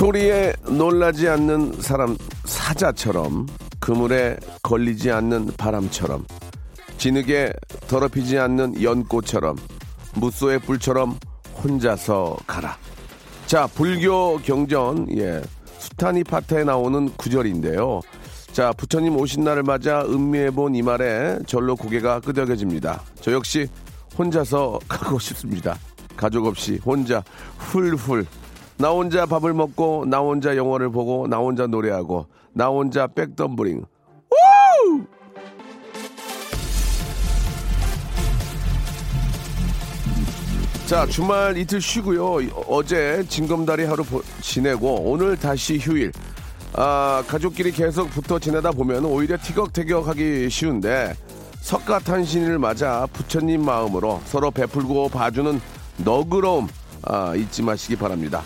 소리에 놀라지 않는 사람 사자처럼 그물에 걸리지 않는 바람처럼 진흙에 더럽히지 않는 연꽃처럼 무소의 뿔처럼 혼자서 가라 자, 불교 경전, 예, 수타니 파트에 나오는 구절인데요. 자, 부처님 오신 날을 맞아 음미해본 이 말에 절로 고개가 끄덕여집니다. 저 역시 혼자서 가고 싶습니다. 가족 없이 혼자 훌훌. 나 혼자 밥을 먹고, 나 혼자 영화를 보고, 나 혼자 노래하고, 나 혼자 백덤블링. 우! 자, 주말 이틀 쉬고요. 어제 징검다리 하루 보- 지내고 오늘 다시 휴일. 아, 가족끼리 계속 붙어 지내다 보면 오히려 티격태격하기 쉬운데 석가탄신일을 맞아 부처님 마음으로 서로 베풀고 봐주는 너그러움 아, 잊지 마시기 바랍니다.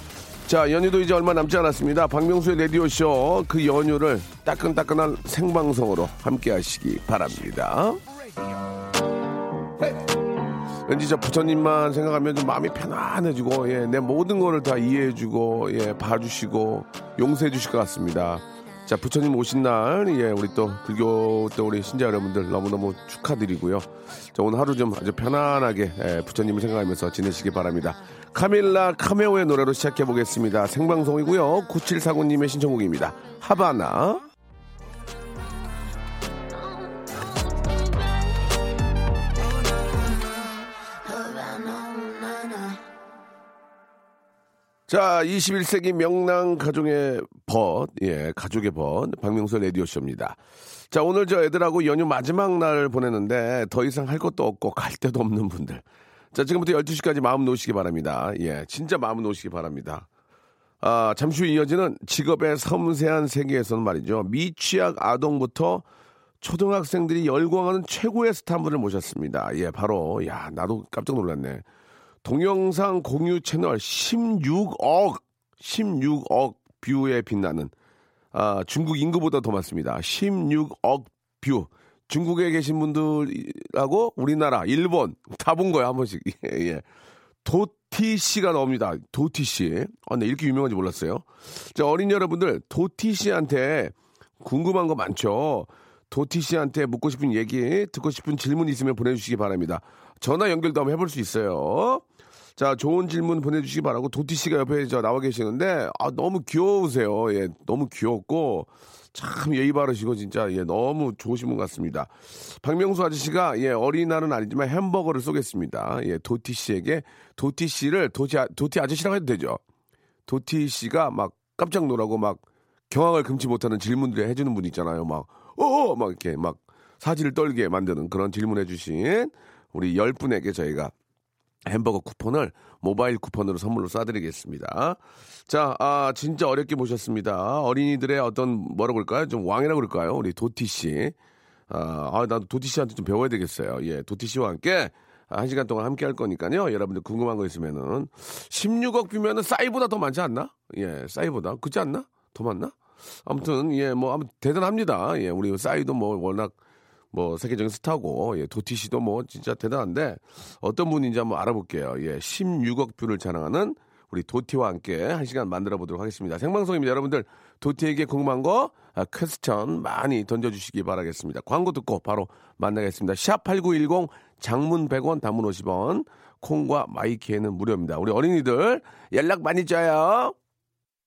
자, 연휴도 이제 얼마 남지 않았습니다. 박명수의 라디오쇼 그 연휴를 따끈따끈한 생방송으로 함께 하시기 바랍니다. 왠지 저 부처님만 생각하면 좀 마음이 편안해지고 예, 내 모든 거를 다 이해해주고 예, 봐주시고 용서해 주실 것 같습니다. 자 부처님 오신 날 예, 우리 또 불교 또 우리 신자 여러분들 너무너무 축하드리고요. 자 오늘 하루 좀 아주 편안하게 예, 부처님을 생각하면서 지내시기 바랍니다. 카밀라 카메오의 노래로 시작해 보겠습니다. 생방송이고요. 9749님의 신청곡입니다. 하바나. 자, 21세기 명랑 가족의 벗, 예, 가족의 벗, 박명수 라디오쇼입니다. 자, 오늘 저 애들하고 연휴 마지막 날 보내는데 더 이상 할 것도 없고 갈 데도 없는 분들. 자, 지금부터 12시까지 마음 놓으시기 바랍니다. 예, 진짜 마음 놓으시기 바랍니다. 아, 잠시 후 이어지는 직업의 섬세한 세계에서는 말이죠. 미취학 아동부터 초등학생들이 열광하는 최고의 스타분을 모셨습니다. 예, 바로, 야, 나도 깜짝 놀랐네. 동영상 공유 채널 16억 16억 view에 빛나는 아, 중국 인구보다 더 많습니다. 16억 view. 중국에 계신 분들하고 우리나라, 일본 다 본 거예요 한 번씩. 예, 예. 도티 씨가 나옵니다. 도티 씨. 아, 네, 이렇게 유명한지 몰랐어요. 자, 어린 여러분들 도티 씨한테 궁금한 거 많죠. 도티 씨한테 묻고 싶은 얘기, 듣고 싶은 질문 있으면 보내주시기 바랍니다. 전화 연결도 한번 해볼 수 있어요. 자, 좋은 질문 보내주시기 바라고 도티 씨가 옆에 저 나와 계시는데 아 너무 귀여우세요. 예, 너무 귀엽고 참 예의 바르시고 진짜 예 너무 좋으신 분 같습니다. 박명수 아저씨가 예 어린날은 아니지만 햄버거를 쏘겠습니다. 예, 도티 씨에게 도티 씨를 도티 아, 도티 아저씨라고 해도 되죠. 도티 씨가 막 깜짝 놀라고 막 경악을 금치 못하는 질문들을 해주는 분 있잖아요. 막 어어 막 이렇게 막 사지를 떨게 만드는 그런 질문해 주신 우리 열 분에게 저희가 햄버거 쿠폰을 모바일 쿠폰으로 선물로 쏴드리겠습니다. 자, 아, 진짜 어렵게 모셨습니다. 어린이들의 어떤, 뭐라고 그럴까요? 좀 왕이라고 그럴까요? 우리 도티 씨. 아, 아, 나도 도티 씨한테 좀 배워야 되겠어요. 예, 도티 씨와 함께 아, 한 시간 동안 함께 할 거니까요. 여러분들 궁금한 거 있으면은 16억 뷰면은 싸이보다 더 많지 않나? 예, 싸이보다. 그렇지 않나? 더 많나? 아무튼, 예, 뭐, 아무튼 대단합니다. 예, 우리 싸이도 뭐 워낙 뭐 세계적인 스타고 예, 도티 씨도 뭐 진짜 대단한데 어떤 분인지 한번 알아볼게요. 예, 16억 뷰를 자랑하는 우리 도티와 함께 한 시간 만들어 보도록 하겠습니다. 생방송입니다. 여러분들 도티에게 궁금한 거 아, question 많이 던져주시기 바라겠습니다. 광고 듣고 바로 만나겠습니다. 샵 8910 장문 100원 단문 50원 콩과 마이키에는 무료입니다. 우리 어린이들 연락 많이 줘요.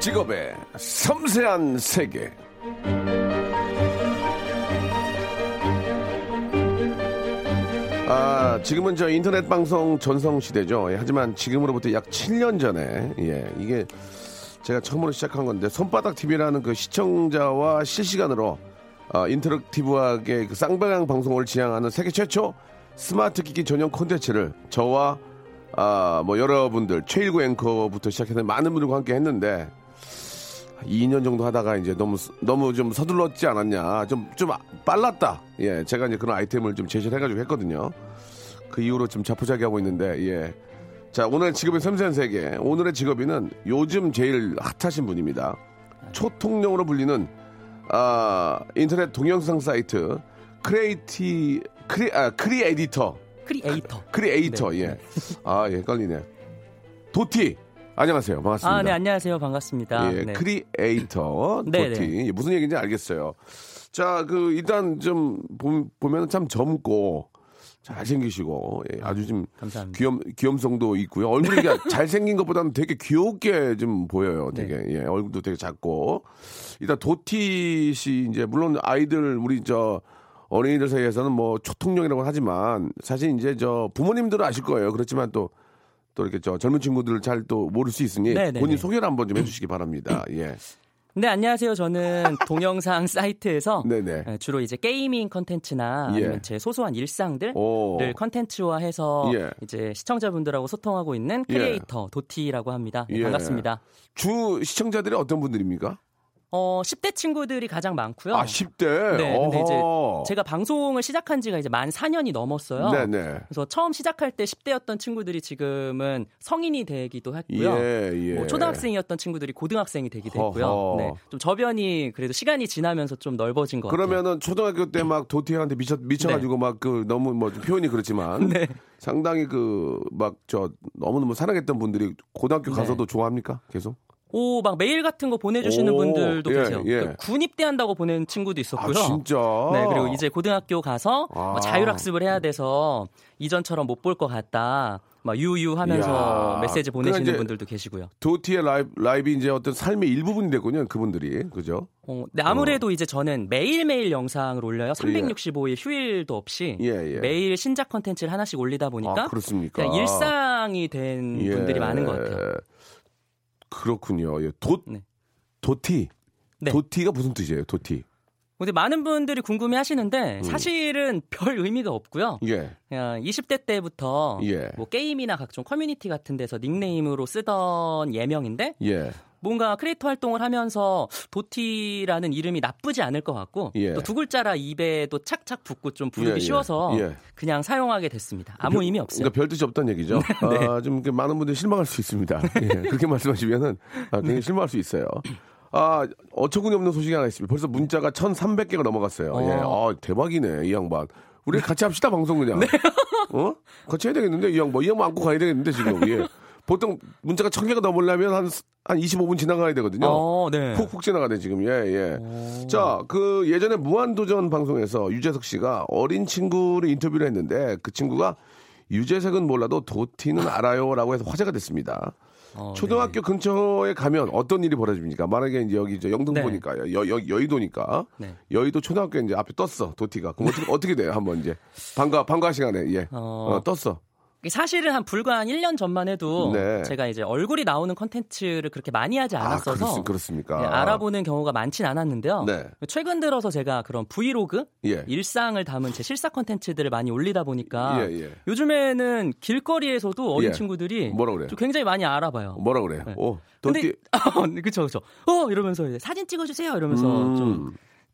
직업의 섬세한 세계. 아, 지금은 저 인터넷 방송 전성 시대죠. 예, 하지만 지금으로부터 약 7년 전에, 예, 이게 제가 처음으로 시작한 건데, 손바닥 TV라는 그 시청자와 실시간으로 어, 인터랙티브하게 그 쌍방향 방송을 지향하는 세계 최초 스마트 기기 전용 콘텐츠를 저와 아, 뭐 여러분들 최일구 앵커부터 시작해서 많은 분들과 함께 했는데 2년 정도 하다가 이제 너무 너무 좀 서둘렀지 않았냐 좀 좀 빨랐다 예 제가 이제 그런 아이템을 좀 제시를 해가지고 했거든요 그 이후로 좀 자포자기하고 있는데 예 자 오늘 직업의 섬세한 세계 오늘의 직업인은 요즘 제일 핫하신 분입니다 초통령으로 불리는 아 인터넷 동영상 사이트 크레이티 크리 아 크리에디터 크리에이터. 크리에이터 네. 예. 아, 예, 헷갈리네. 도티. 안녕하세요. 반갑습니다. 아, 네, 안녕하세요. 반갑습니다. 예, 네. 크리에이터 네, 도티. 예, 무슨 얘기인지 알겠어요. 자, 그 일단 좀 보면 참 젊고 잘생기시고 예, 아주 좀 감사합니다. 귀염 귀염성도 있고요. 얼굴이 잘생긴 것보다는 되게 귀엽게 좀 보여요. 되게 네. 예, 얼굴도 되게 작고 일단 도티 씨 이제 물론 아이들 우리 저 어린이들 사이에서는 뭐 초통령이라고 하지만 사실 이제 저 부모님들은 아실 거예요. 그렇지만 또 또 이렇게 저 젊은 친구들 잘또 모를 수 있으니 네, 네, 본인 네. 소개를 한번 좀 해주시기 바랍니다. 예, 네, 안녕하세요. 저는 동영상 사이트에서 네네. 예, 주로 이제 gaming 컨텐츠나 예. 아니면 제 소소한 일상들을 오. 컨텐츠화해서 예. 이제 시청자분들하고 소통하고 있는 예. 크리에이터 도티라고 합니다. 네, 예. 반갑습니다. 주 시청자들이 어떤 분들입니까? 어, 10대 친구들이 가장 많고요. 아, 10대. 네, 근데 이제. 제가 방송을 시작한 지가 이제 만 4년이 넘었어요. 네네. 그래서 처음 시작할 때 10대였던 친구들이 지금은 성인이 되기도 했고요. 예, 예. 뭐 초등학생이었던 친구들이 고등학생이 되기도 했고요. 네, 좀 저변이 그래도 시간이 지나면서 좀 넓어진 것 같아요. 그러면은 초등학교 때 막 도티한테 미쳐 미쳐가지고 막그 너무 뭐좀 표현이 그렇지만 네. 상당히 그 막 저 너무 너무 사랑했던 분들이 고등학교 네. 가서도 좋아합니까? 계속? 오, 막 메일 같은 거 보내주시는 오, 분들도 예, 계세요. 예. 그 군입대한다고 보낸 친구도 아 있었고요. 진짜. 네, 그리고 이제 고등학교 가서 뭐 아. 자율학습을 해야 돼서 이전처럼 못 볼 것 같다. 막 유유 하면서 이야. 메시지 보내시는 그러니까 이제 분들도 계시고요. 도티의 라이브 라이브 이제 어떤 삶의 일부분이 됐군요. 그분들이 그죠? 어, 네, 아무래도 이제 저는 매일매일 영상을 올려요. 365일 휴일도 없이 예, 예. 매일 신작 컨텐츠를 하나씩 올리다 보니까 아 그렇습니까? 일상이 된 예. 분들이 많은 것 같아요. 그렇군요. 예. 도 네. 도티. 네. 도티가 무슨 뜻이에요? 도티. 근데 많은 분들이 궁금해 음. 하시는데 사실은 별 의미가 없고요. 예. 그냥 20대 때부터 예. 뭐 게임이나 각종 커뮤니티 같은 데서 닉네임으로 쓰던 예명인데 예. 뭔가 크리에이터 활동을 하면서 도티라는 이름이 나쁘지 않을 것 같고 예. 또두 글자라 입에 또 착착 붙고 좀 부르기 예, 예. 쉬워서 예. 그냥 사용하게 됐습니다. 아무 별- 의미 없어요. 그러니까 별 뜻이 없다는 얘기죠. 네. 아, 좀 많은 분들이 실망할 수 있습니다. 예, 그렇게 말씀하시면은 아, 네. 굉장히 실망할 수 있어요. 아, 어처구니 없는 소식이 하나 있습니다. 벌써 문자가 1,300개가 넘어갔어요. 어. 예, 아, 대박이네, 이 양반. 우리 같이 합시다, 방송 그냥. 네. 어? 같이 해야 되겠는데, 이 양반. 이 양반 안고 가야 되겠는데, 지금. 예. 보통 문자가 1,000개가 넘으려면 한, 한 25분 지나가야 되거든요. 어, 네. 푹푹 지나가네 지금 예 예. 자그 예전에 무한도전 방송에서 유재석 씨가 어린 친구를 인터뷰를 했는데 그 친구가 유재석은 몰라도 도티는 알아요 라고 해서 화제가 됐습니다. 어, 초등학교 근처에 가면 어떤 일이 벌어집니까? 만약에 이제 여기 저 영등 네. 여, 여, 여의도니까 네. 여의도 초등학교 이제 앞에 떴어 도티가 그럼 어떻게 어떻게 돼요? 한번 이제 방과 방과 시간에 예 어. 어, 떴어. 사실은 한 불과 한 1년 전만 해도 네. 제가 이제 얼굴이 나오는 컨텐츠를 그렇게 많이 하지 아 않았어서 그렇, 그렇 습니까? 네, 알아보는 경우가 많진 않았는데요. 네. 최근 들어서 제가 그런 브이로그, 예. 일상을 담은 제 실사 컨텐츠들을 많이 올리다 보니까 예, 예. 요즘에는 길거리에서도 어린 예. 친구들이 뭐라 그래요? 좀 굉장히 많이 알아봐요. 뭐라 그래요? 네. 오 근데 도티 그쵸 그쵸. 어 이러면서 사진 찍어주세요 이러면서 음. 좀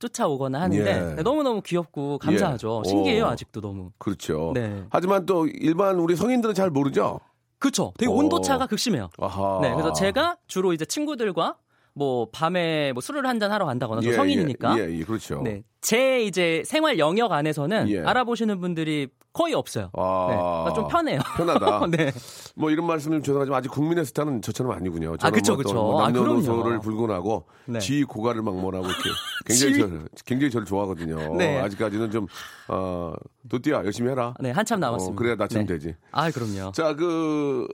쫓아오거나 하는데 예. 너무 너무 귀엽고 감사하죠. 예. 신기해요 오. 아직도 너무. 그렇죠. 네. 하지만 또 일반 우리 성인들은 잘 모르죠. 그쵸. 되게 오. 온도차가 극심해요. 아하. 네, 그래서 제가 주로 이제 친구들과 뭐 밤에 뭐 술을 한 잔 하러 간다거나 저 예, 성인이니까. 예, 예, 그렇죠. 네, 제 이제 생활 영역 안에서는 예. 알아보시는 분들이 거의 없어요. 아. 네, 그러니까 좀 편해요. 편하다. 네. 뭐 이런 말씀은 죄송하지만 아직 국민의 스타는 저처럼 아니군요. 저는 그쵸, 뭐또 그쵸. 뭐 아, 남녀노소를 그럼요. 불문하고 네. 지위 고가를 막론하고 이렇게 굉장히? 저를 굉장히 저를 좋아하거든요. 네. 아직까지는 좀 어, 도띠야 열심히 해라. 네, 한참 남았습니다. 어, 그래야 나처럼 네. 되지. 아, 그럼요. 자, 그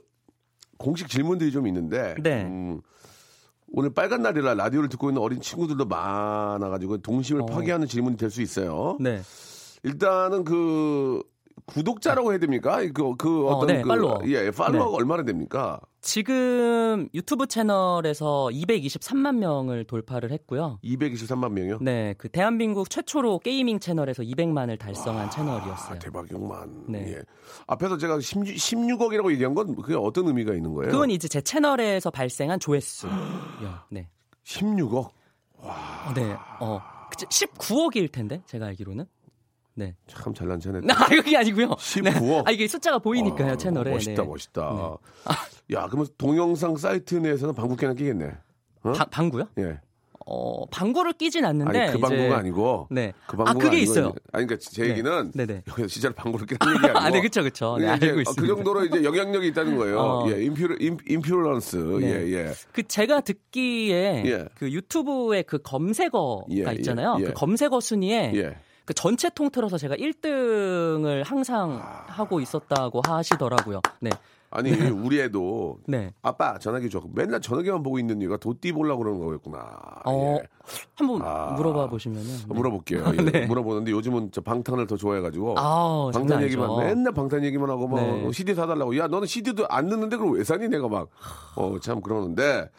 공식 질문들이 좀 있는데 네. 음, 오늘 빨간 날이라 라디오를 듣고 있는 어린 친구들도 많아가지고 동심을 어. 파괴하는 질문이 될 수 있어요. 네. 일단은 그 구독자라고 해야 됩니까? 그, 그 어, 어떤 네, 그 팔로워. 예, 팔로워가 네. 얼마나 됩니까? 지금 유튜브 채널에서 223만 명을 돌파를 했고요. 223만 명이요? 네, 그 대한민국 최초로 게이밍 채널에서 200만을 달성한 채널이었어요. 아, 대박이구만. 네. 예. 앞에서 제가 16, 16억이라고 얘기한 건 그게 어떤 의미가 있는 거예요? 그건 이제 제 채널에서 발생한 조회수요. 네. 16억? 네. 어. 19억일 텐데 제가 알기로는. 네. 참 잘난 체네. 아, 그게 아니고요. 19억? 네. 아, 이게 숫자가 보이니까요, 아, 채널에. 멋있다, 네. 멋있다. 야, 그러면 동영상 사이트 내에서는 방구깨나 끼겠네. 어? 방, 방구요? 예. 어, 방구를 끼진 않는데. 아니, 그 이제- 방구가 아니고. 네. 그 아, 방구가 그게 아니고 있어요. 이제- 아니, 그러니까 제 네. 얘기는. 네네. 여기서 진짜로 방구를 끼는 얘기 아니고. 아, 네, 그쵸, 그쵸. 네, 그게 이제 알고 그 있습니다. 정도로 이제 영향력이 있다는 거예요. 어. 예, 인퓨, 인, 인퓨런스. 네. 예, 예. 그 제가 듣기에 예. 그 유튜브의 그 검색어가 예, 예, 있잖아요. 예. 그 검색어 순위에 예. 그 전체 통틀어서 제가 1등을 항상 하고 있었다고 하시더라고요. 네. 아니, 우리 애도. 네. 아빠 전화기 줘. 맨날 전화기만 보고 있는 이유가 도띠 보려고 그러는 거였구나. 어, 예. 한번 아. 물어봐 보시면은. 네. 물어볼게요. 예, 물어보는데 요즘은 저 방탄을 더 좋아해가지고 아, 방탄 아니죠. 얘기만 맨날 방탄 얘기만 하고 뭐 네. CD 사달라고 야 너는 CD도 안 듣는데 그럼 왜 사니 내가 막 어 참 그러는데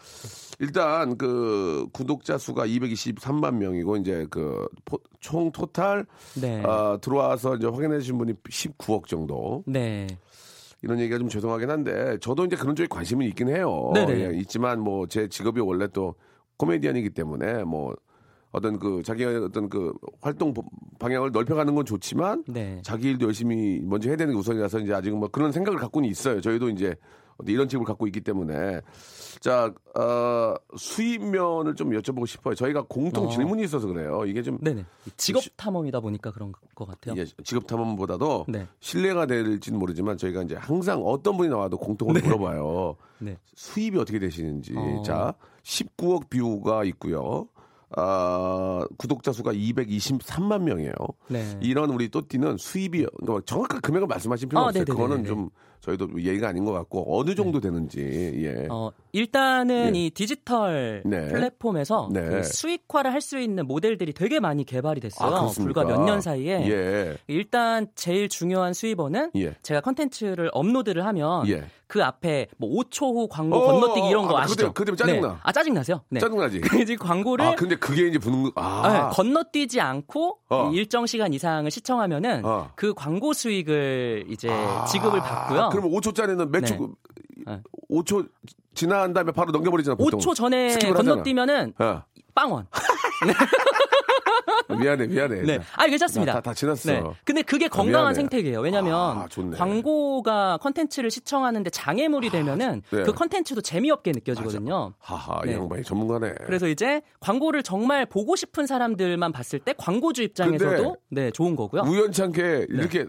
일단 그 구독자 수가 223만 명이고 이제 그 총 토탈 네. 어, 들어와서 이제 확인해 주신 분이 19억 정도 네. 이런 얘기가 좀 죄송하긴 한데 저도 이제 그런 쪽에 관심은 있긴 해요. 네네. 예, 있지만 뭐 제 직업이 원래 또 코미디언이기 때문에 뭐 어떤 그 자기의 어떤 그 활동 보- 방향을 넓혀가는 건 좋지만 네. 자기 일도 열심히 먼저 해야 되는 게 우선이라서 이제 아직은 뭐 그런 생각을 갖고는 있어요. 저희도 이제 이런 직업을 갖고 있기 때문에 자 어, 수입면을 좀 여쭤보고 싶어요. 저희가 공통 어. 질문이 있어서 그래요. 이게 좀 네네. 직업 탐험이다 보니까 그런 것 같아요. 예, 직업 탐험보다도 네. 신뢰가 될지는 모르지만 저희가 이제 항상 어떤 분이 나와도 공통으로 물어봐요. 네. 수입이 어떻게 되시는지. 어. 자, 19억 뷰가 있고요. 아, 구독자 수가 223만 명이에요. 네. 이런 우리 또띠는 수입이 그러니까 정확한 금액을 말씀하실 필요 아, 없어요. 네네네네. 그거는 좀 저희도 예의가 아닌 것 같고 어느 정도 되는지 예. 어, 일단은 예. 이 디지털 네. 플랫폼에서 네. 그 수익화를 할 수 있는 모델들이 되게 많이 개발이 됐어요. 아? 불과 몇 년 사이에. 예. 일단 제일 중요한 수입원은 예. 제가 컨텐츠를 업로드를 하면 예. 그 앞에 뭐 5초 후 광고 어, 건너뛰기 이런 거 아, 아시죠? 그거 때문에 짜증나. 네. 아 짜증 나세요? 네. 짜증 나지? 이제 광고를 아, 근데 그게 이제 버는 거. 아. 네, 건너뛰지 않고 어. 일정 시간 이상을 시청하면은 어. 그 광고 수익을 이제 아, 지급을 받고요. 그러면 5초짜리는 몇 초, 네. 5초 지난 다음에 바로 넘겨버리잖아. 보통. 5초 전에. 건너뛰면은 어. 빵원. 미안해, 미안해. 네. 아, 괜찮습니다. 다- 다 지났어. 네. 근데 그게 아, 건강한 미안해. 생태계예요. 왜냐면 아. 광고가 컨텐츠를 시청하는데 장애물이 되면은 네. 그 컨텐츠도 재미없게 느껴지거든요. 하하, 이 네. 양반이 전문가네. 그래서 이제 광고를 정말 보고 싶은 사람들만 봤을 때 광고주 입장에서도 네, 좋은 거고요. 우연찮게 이렇게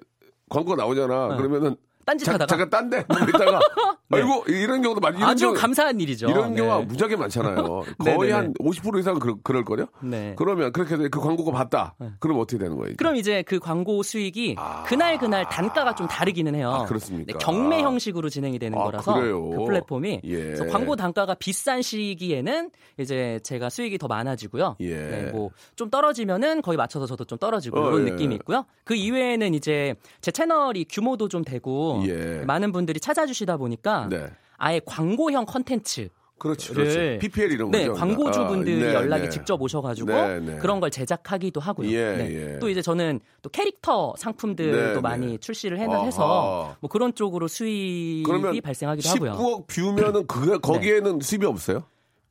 광고 나오잖아. 네. 그러면은 딴짓하다가 잠깐 딴데 뭐 있다가 아이고 이런 경우도 많 이런 아주 경우, 감사한 일이죠. 이런 네. 경우가 무지하게 많잖아요. 네, 거의 네, 한50% 이상 그럴, 그럴 거요. 네. 그러면 그렇게 해서 그 광고가 봤다. 그럼 어떻게 되는 거예요? 이제? 그럼 이제 그 광고 수익이 아. 그날 그날 단가가 좀 다르기는 해요. 아, 그렇습니까? 네, 경매 형식으로 진행이 되는 아, 거라서 그래요? 그 플랫폼이 예. 광고 단가가 비싼 시기에는 이제 제가 수익이 더 많아지고요. 예. 네, 뭐좀 떨어지면은 거의 맞춰서 저도 좀 떨어지고 어, 이런 예. 느낌이 있고요. 그 이외에는 이제 제 채널이 규모도 좀 되고 예. 많은 분들이 찾아주시다 보니까 네. 아예 광고형 컨텐츠 그렇지, 를 그렇지. PPL 이런 네, 거죠. 광고주분들이 아, 네, 연락이 네. 직접 오셔가지고 네, 네. 그런 걸 제작하기도 하고요. 예, 네. 예. 또 이제 저는 또 캐릭터 상품들도 네, 네. 많이 출시를 해. 해서 뭐 그런 쪽으로 그러면 발생하기도 하고요. 19억 뷰면은 그 거기에는 수입이 없어요?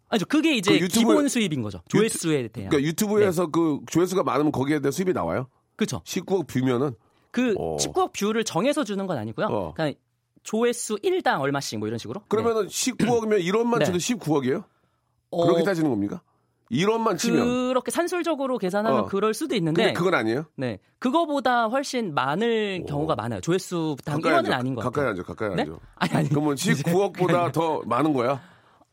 아니죠. 그게 이제 그 유튜브에- 기본 수입인 거죠. 조회수에 대한. 그러니까 유튜브에서 그 조회수가 많으면 거기에 대한 수입이 나와요? 그렇죠. 19억 뷰면은 그 어. 19억 뷰를 정해서 주는 건 아니고요. 어. 그러니까 조회수 1당 얼마씩 뭐 이런 식으로. 그러면은 19억이면 1원만 네. 쳐도 19억이에요? 어, 그렇게 따지는 겁니까? 1원만 치면. 그렇게 산술적으로 계산하면 어. 그럴 수도 있는데 그건 아니에요? 네. 그거보다 훨씬 많을 경우가 많아요. 조회수 당 1원은 아닌 것 가까이 같아요. 앉아, 가까이 네? 앉아. 아니 아니. 그러면 19억보다 더 많은 거야?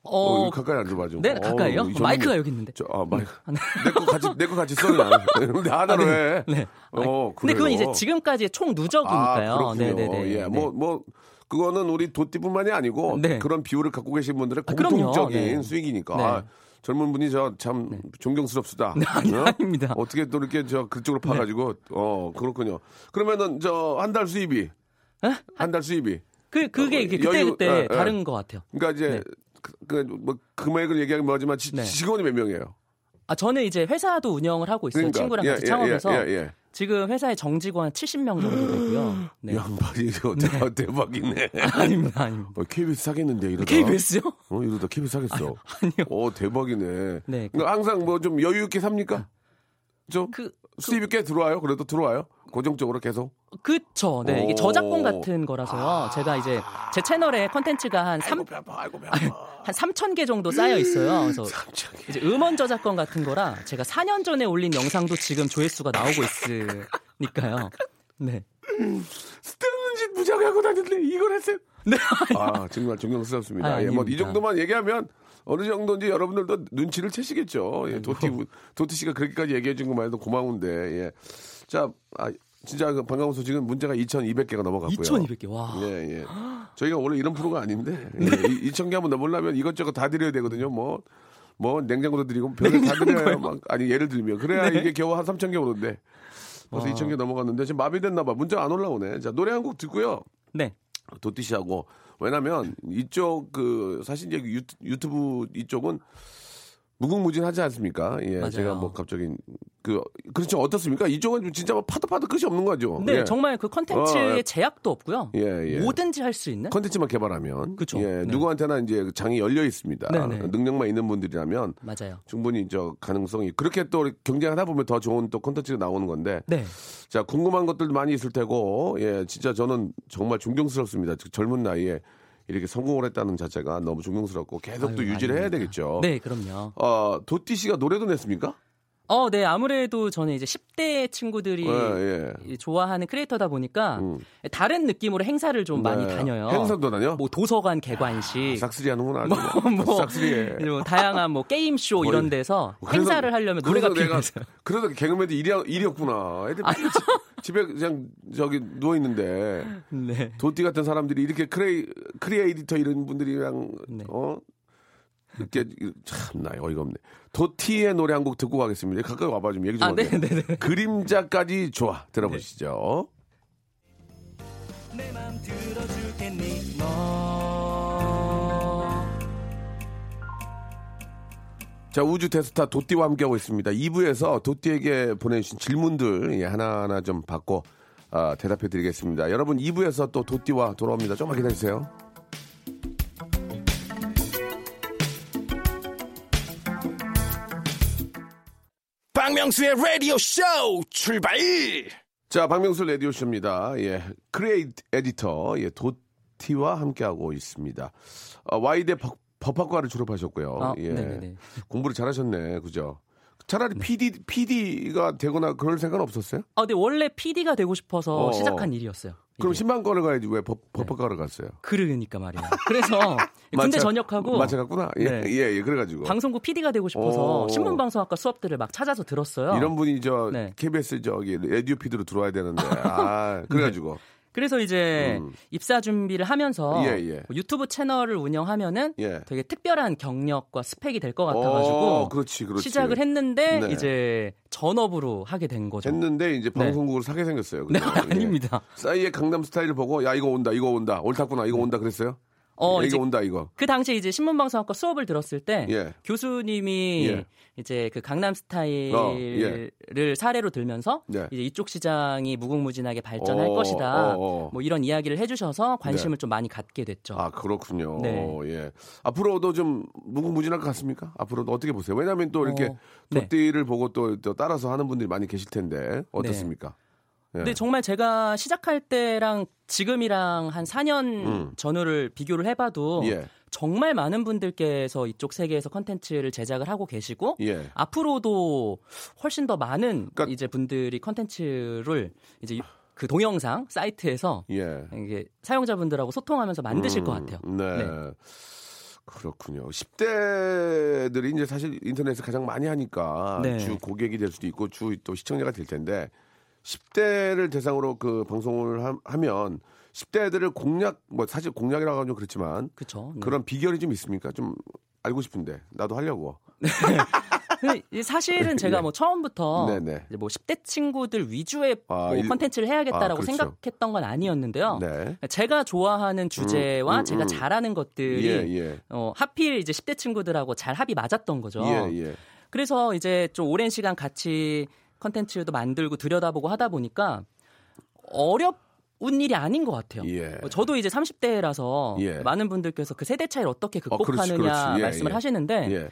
어, 어, 가까이 앉아봐 좀. 네, 가까이요? 이 전문가- 마이크가 여기 있는데. 저, 아, 마이크. 내거 같이, 내거 같이 써, 그냥. 근데 하나로 해. 네. 어, 근데. 그건 이제 지금까지의 총 누적이니까요. 아. 네네네. 예, 뭐, 뭐, 그거는 우리 도띠뿐만이 아니고 네. 그런 비율을 갖고 계신 분들의 아. 공통적인 예. 수익이니까 네. 아, 젊은 분이 저 참 존경스럽습니다. 아니, 어? 아닙니다. 어떻게 또 이렇게 저 그쪽으로 파가지고 어 그렇군요. 그러면은 저 한 달 수입이 한 달 수입이 그 그게 어, 이게 그때 여유- 그때 예, 예. 다른 것 같아요. 그러니까 이제 네. 그, 그, 뭐 금액을 얘기하기 뭐하지만 지, 네. 직원이 몇 명이에요? 아 저는 이제 회사도 운영을 하고 있어요. 그러니까, 친구랑 예, 같이 예, 창업해서 예, 예, 지금 회사에 정직원 70명 정도 되고요. 네. 양반이 이거 대박, 대박이네. 아닙니다, 아닙니다. 어, KBS 사겠는데 이러다. KBS요? 어 이러다 KBS 사겠어. 아니요. 어 대박이네. 네. 그러니까 항상 뭐 좀 여유 있게 삽니까? 좀 그 수입이 꽤 들어와요. 그래도 들어와요. 고정적으로 계속. 그쵸. 네, 이게 오. 저작권 같은 거라서요. 제가 이제 제 채널에 컨텐츠가 한 3, 아이고 배 아파. 아이고 배한 아파. 3천 개 정도 쌓여 있어요. 그래서. 이제 음원 저작권 같은 거라 제가 4년 전에 올린 영상도 지금 조회수가 나오고 있으니까요. 네. 쓸데없는 짓 무지하게 하고 다녔네. 이걸 했어요. 네. 아 정말 존경스럽습니다. 아, 예, 뭐이 아닙니다. 정도만 얘기하면 어느 정도인지 여러분들도 눈치를 채시겠죠. 예, 도티 도티 씨가 그렇게까지 얘기해 준 것만 해도 고마운데. 예. 자, 아, 진짜 그 방광수 지금 문제가 2,200개가 넘어갔고요. 2,200개. 와. 예, 예. 저희가 원래 이런 프로가 아닌데 예, 2,000개 한번 넘으려면 이것저것 다 드려야 되거든요. 뭐. 뭐 냉장고도 드리고 별을 다 드려야 막 아니 예를 들면 그래야 네. 이게 겨우 한 3,000개 오는데 벌써 2,000개 넘어갔는데 지금 마비됐나 봐. 문자 안 올라오네. 자, 노래 한 곡 듣고요. 네. 도티 씨하고 왜냐면 이쪽 그 사실 이제 유튜, 유튜브 이쪽은 무궁무진하지 않습니까? 예, 맞아요. 제가 뭐 갑자기 그 그렇죠 어떻습니까? 이쪽은 진짜 뭐 파도 파도 끝이 없는 거죠. 네, 예. 정말 그 컨텐츠에 어, 예. 제약도 없고요. 예, 예. 뭐든지 할 수 있는? 컨텐츠만 개발하면 그쵸. 예, 네. 누구한테나 이제 장이 열려 있습니다. 네, 네. 능력만 있는 분들이라면 맞아요. 충분히 저 가능성이 그렇게 또 경쟁하다 보면 더 좋은 또 컨텐츠가 나오는 건데 네. 자, 궁금한 것들도 많이 있을 테고, 예, 진짜 저는 정말 존경스럽습니다. 즉, 젊은 나이에 이렇게 성공을 했다는 자체가 너무 존경스럽고 계속 또 아유, 유지를 해야 아닙니다. 되겠죠. 네, 그럼요. 어, 도띠 씨가 노래도 냈습니까? 어, 네, 아무래도 저는 이제 10대 친구들이 예, 예. 이 좋아하는 크리에이터다 보니까 음. 다른 느낌으로 행사를 좀 많이 네. 다녀요. 행사도 다녀? 뭐 도서관 개관식, 싹쓸이 하는구나. 뭐, 뭐, 싹쓸이해. 뭐 다양한 뭐 게임 쇼 이런 데서 행사를 하려면 노래가 그래서 필요해서요. 그래서 개그맨도 일이, 일이었구나. 애들 집- 집에 그냥 저기 누워 있는데. 네. 도띠 같은 사람들이 이렇게 크레이, 크리에이터 이런 분들이랑, 네. 어? 참나, 어이가 없네. 도티의 노래 한 곡 듣고 가겠습니다. 가까이 와봐 좀 얘기 좀 아, 네. 네, 네. 그림자까지 좋아. 들어보시죠. 내맘 들어주겠니 너 자, 우주 대스타 도티와 함께하고 있습니다. 2부에서 도티에게 보내주신 질문들 예, 하나하나 좀 받고 아, 대답해 드리겠습니다. 여러분 2부에서 또 도티와 돌아옵니다. 조금만 기다리세요. 박명수의 라디오 쇼 출발 자, 박명수 라디오 쇼입니다. 예, 크리에이터, 예, 도티와 함께하고 있습니다. 어, 와이대 법- 법학과를 졸업하셨고요. 아, 예. 네네네. 공부를 잘하셨네. 그죠? 차라리 PD, PD가 되거나 그럴 생각은 없었어요? 아, 근데 원래 PD가 되고 싶어서 어, 시작한 일이었어요. 그럼 이게. 신방과를 가야지 왜 법, 법학과를 갔어요? 그러니까 말이에요. 그래서 군대 전역하고 맞춰갔구나. 예, 네. 예, 예, 그래가지고. 방송국 PD가 되고 싶어서 오. 신문 방송학과 수업들을 막 찾아서 들었어요. 이런 분이 저 네. KBS 저기 라디오 피드로 들어와야 되는데 아 그래가지고 그래서 이제 음. 입사 준비를 하면서 예, 예. 뭐 유튜브 채널을 운영하면은 예. 되게 특별한 경력과 스펙이 될것 어, 같아가지고 그렇지 그렇지 시작을 했는데 네. 이제 전업으로 하게 된 거죠. 했는데 이제 네. 방송국을 사게 생겼어요. 네, 그죠? 예. 아닙니다. 싸이의 강남 스타일을 보고 야 이거 온다 이거 온다 옳다구나 이거 온다 그랬어요. 어, 야, 이제 온다 이거. 그 당시에 이제 신문방송학과 수업을 들었을 때 예. 교수님이 예. 이제 그 강남 스타일을 어, 예. 사례로 들면서 네. 이제 이쪽 시장이 무궁무진하게 발전할 어, 것이다. 어, 어. 뭐 이런 이야기를 해주셔서 관심을 좀 많이 갖게 됐죠. 아 그렇군요. 네. 예. 앞으로도 좀 무궁무진할 것 같습니까? 앞으로도 어떻게 보세요? 왜냐하면 또 이렇게 어, 네. 도티를 보고 또, 또 따라서 하는 분들이 많이 계실 텐데 어떻습니까? 예. 근데 정말 제가 시작할 때랑 지금이랑 한 4년 음. 전후를 비교를 해봐도 예. 정말 많은 분들께서 이쪽 세계에서 컨텐츠를 제작을 하고 계시고 예. 앞으로도 훨씬 더 많은 그러니까- 이제 분들이 컨텐츠를 이제 유- 그 동영상 사이트에서 예. 이게 사용자분들하고 소통하면서 만드실 것 같아요. 네. 네. 그렇군요. 10대들이 이제 사실 인터넷을 가장 많이 하니까 네. 주 고객이 될 수도 있고 주 또 시청자가 될 텐데 10대를 대상으로 그 방송을 하, 면 10대 애들을 공략 뭐 사실 공략이라고 하면 좀 그렇지만 그쵸. 네. 그런 비결이 좀 있습니까? 좀 알고 싶은데 나도 하려고. 이 사실은 제가 예. 뭐 처음부터 네네. 이제 뭐 10대 친구들 위주의 아, 뭐 일- 컨텐츠를 해야겠다라고 아, 그렇죠. 생각했던 건 아니었는데요. 네. 제가 좋아하는 주제와 음, 제가 음. 잘하는 것들이 예, 예. 어, 하필 이제 10대 친구들하고 잘 합이 맞았던 거죠. 예, 예. 그래서 이제 좀 오랜 시간 같이 컨텐츠도 만들고 들여다보고 하다 보니까 어려운 일이 아닌 것 같아요. 예. 어, 저도 이제 30대라서 예. 많은 분들께서 그 세대 차이를 어떻게 어, 그렇지, 극복하느냐 그렇지. 예, 말씀을 예. 하시는데 예.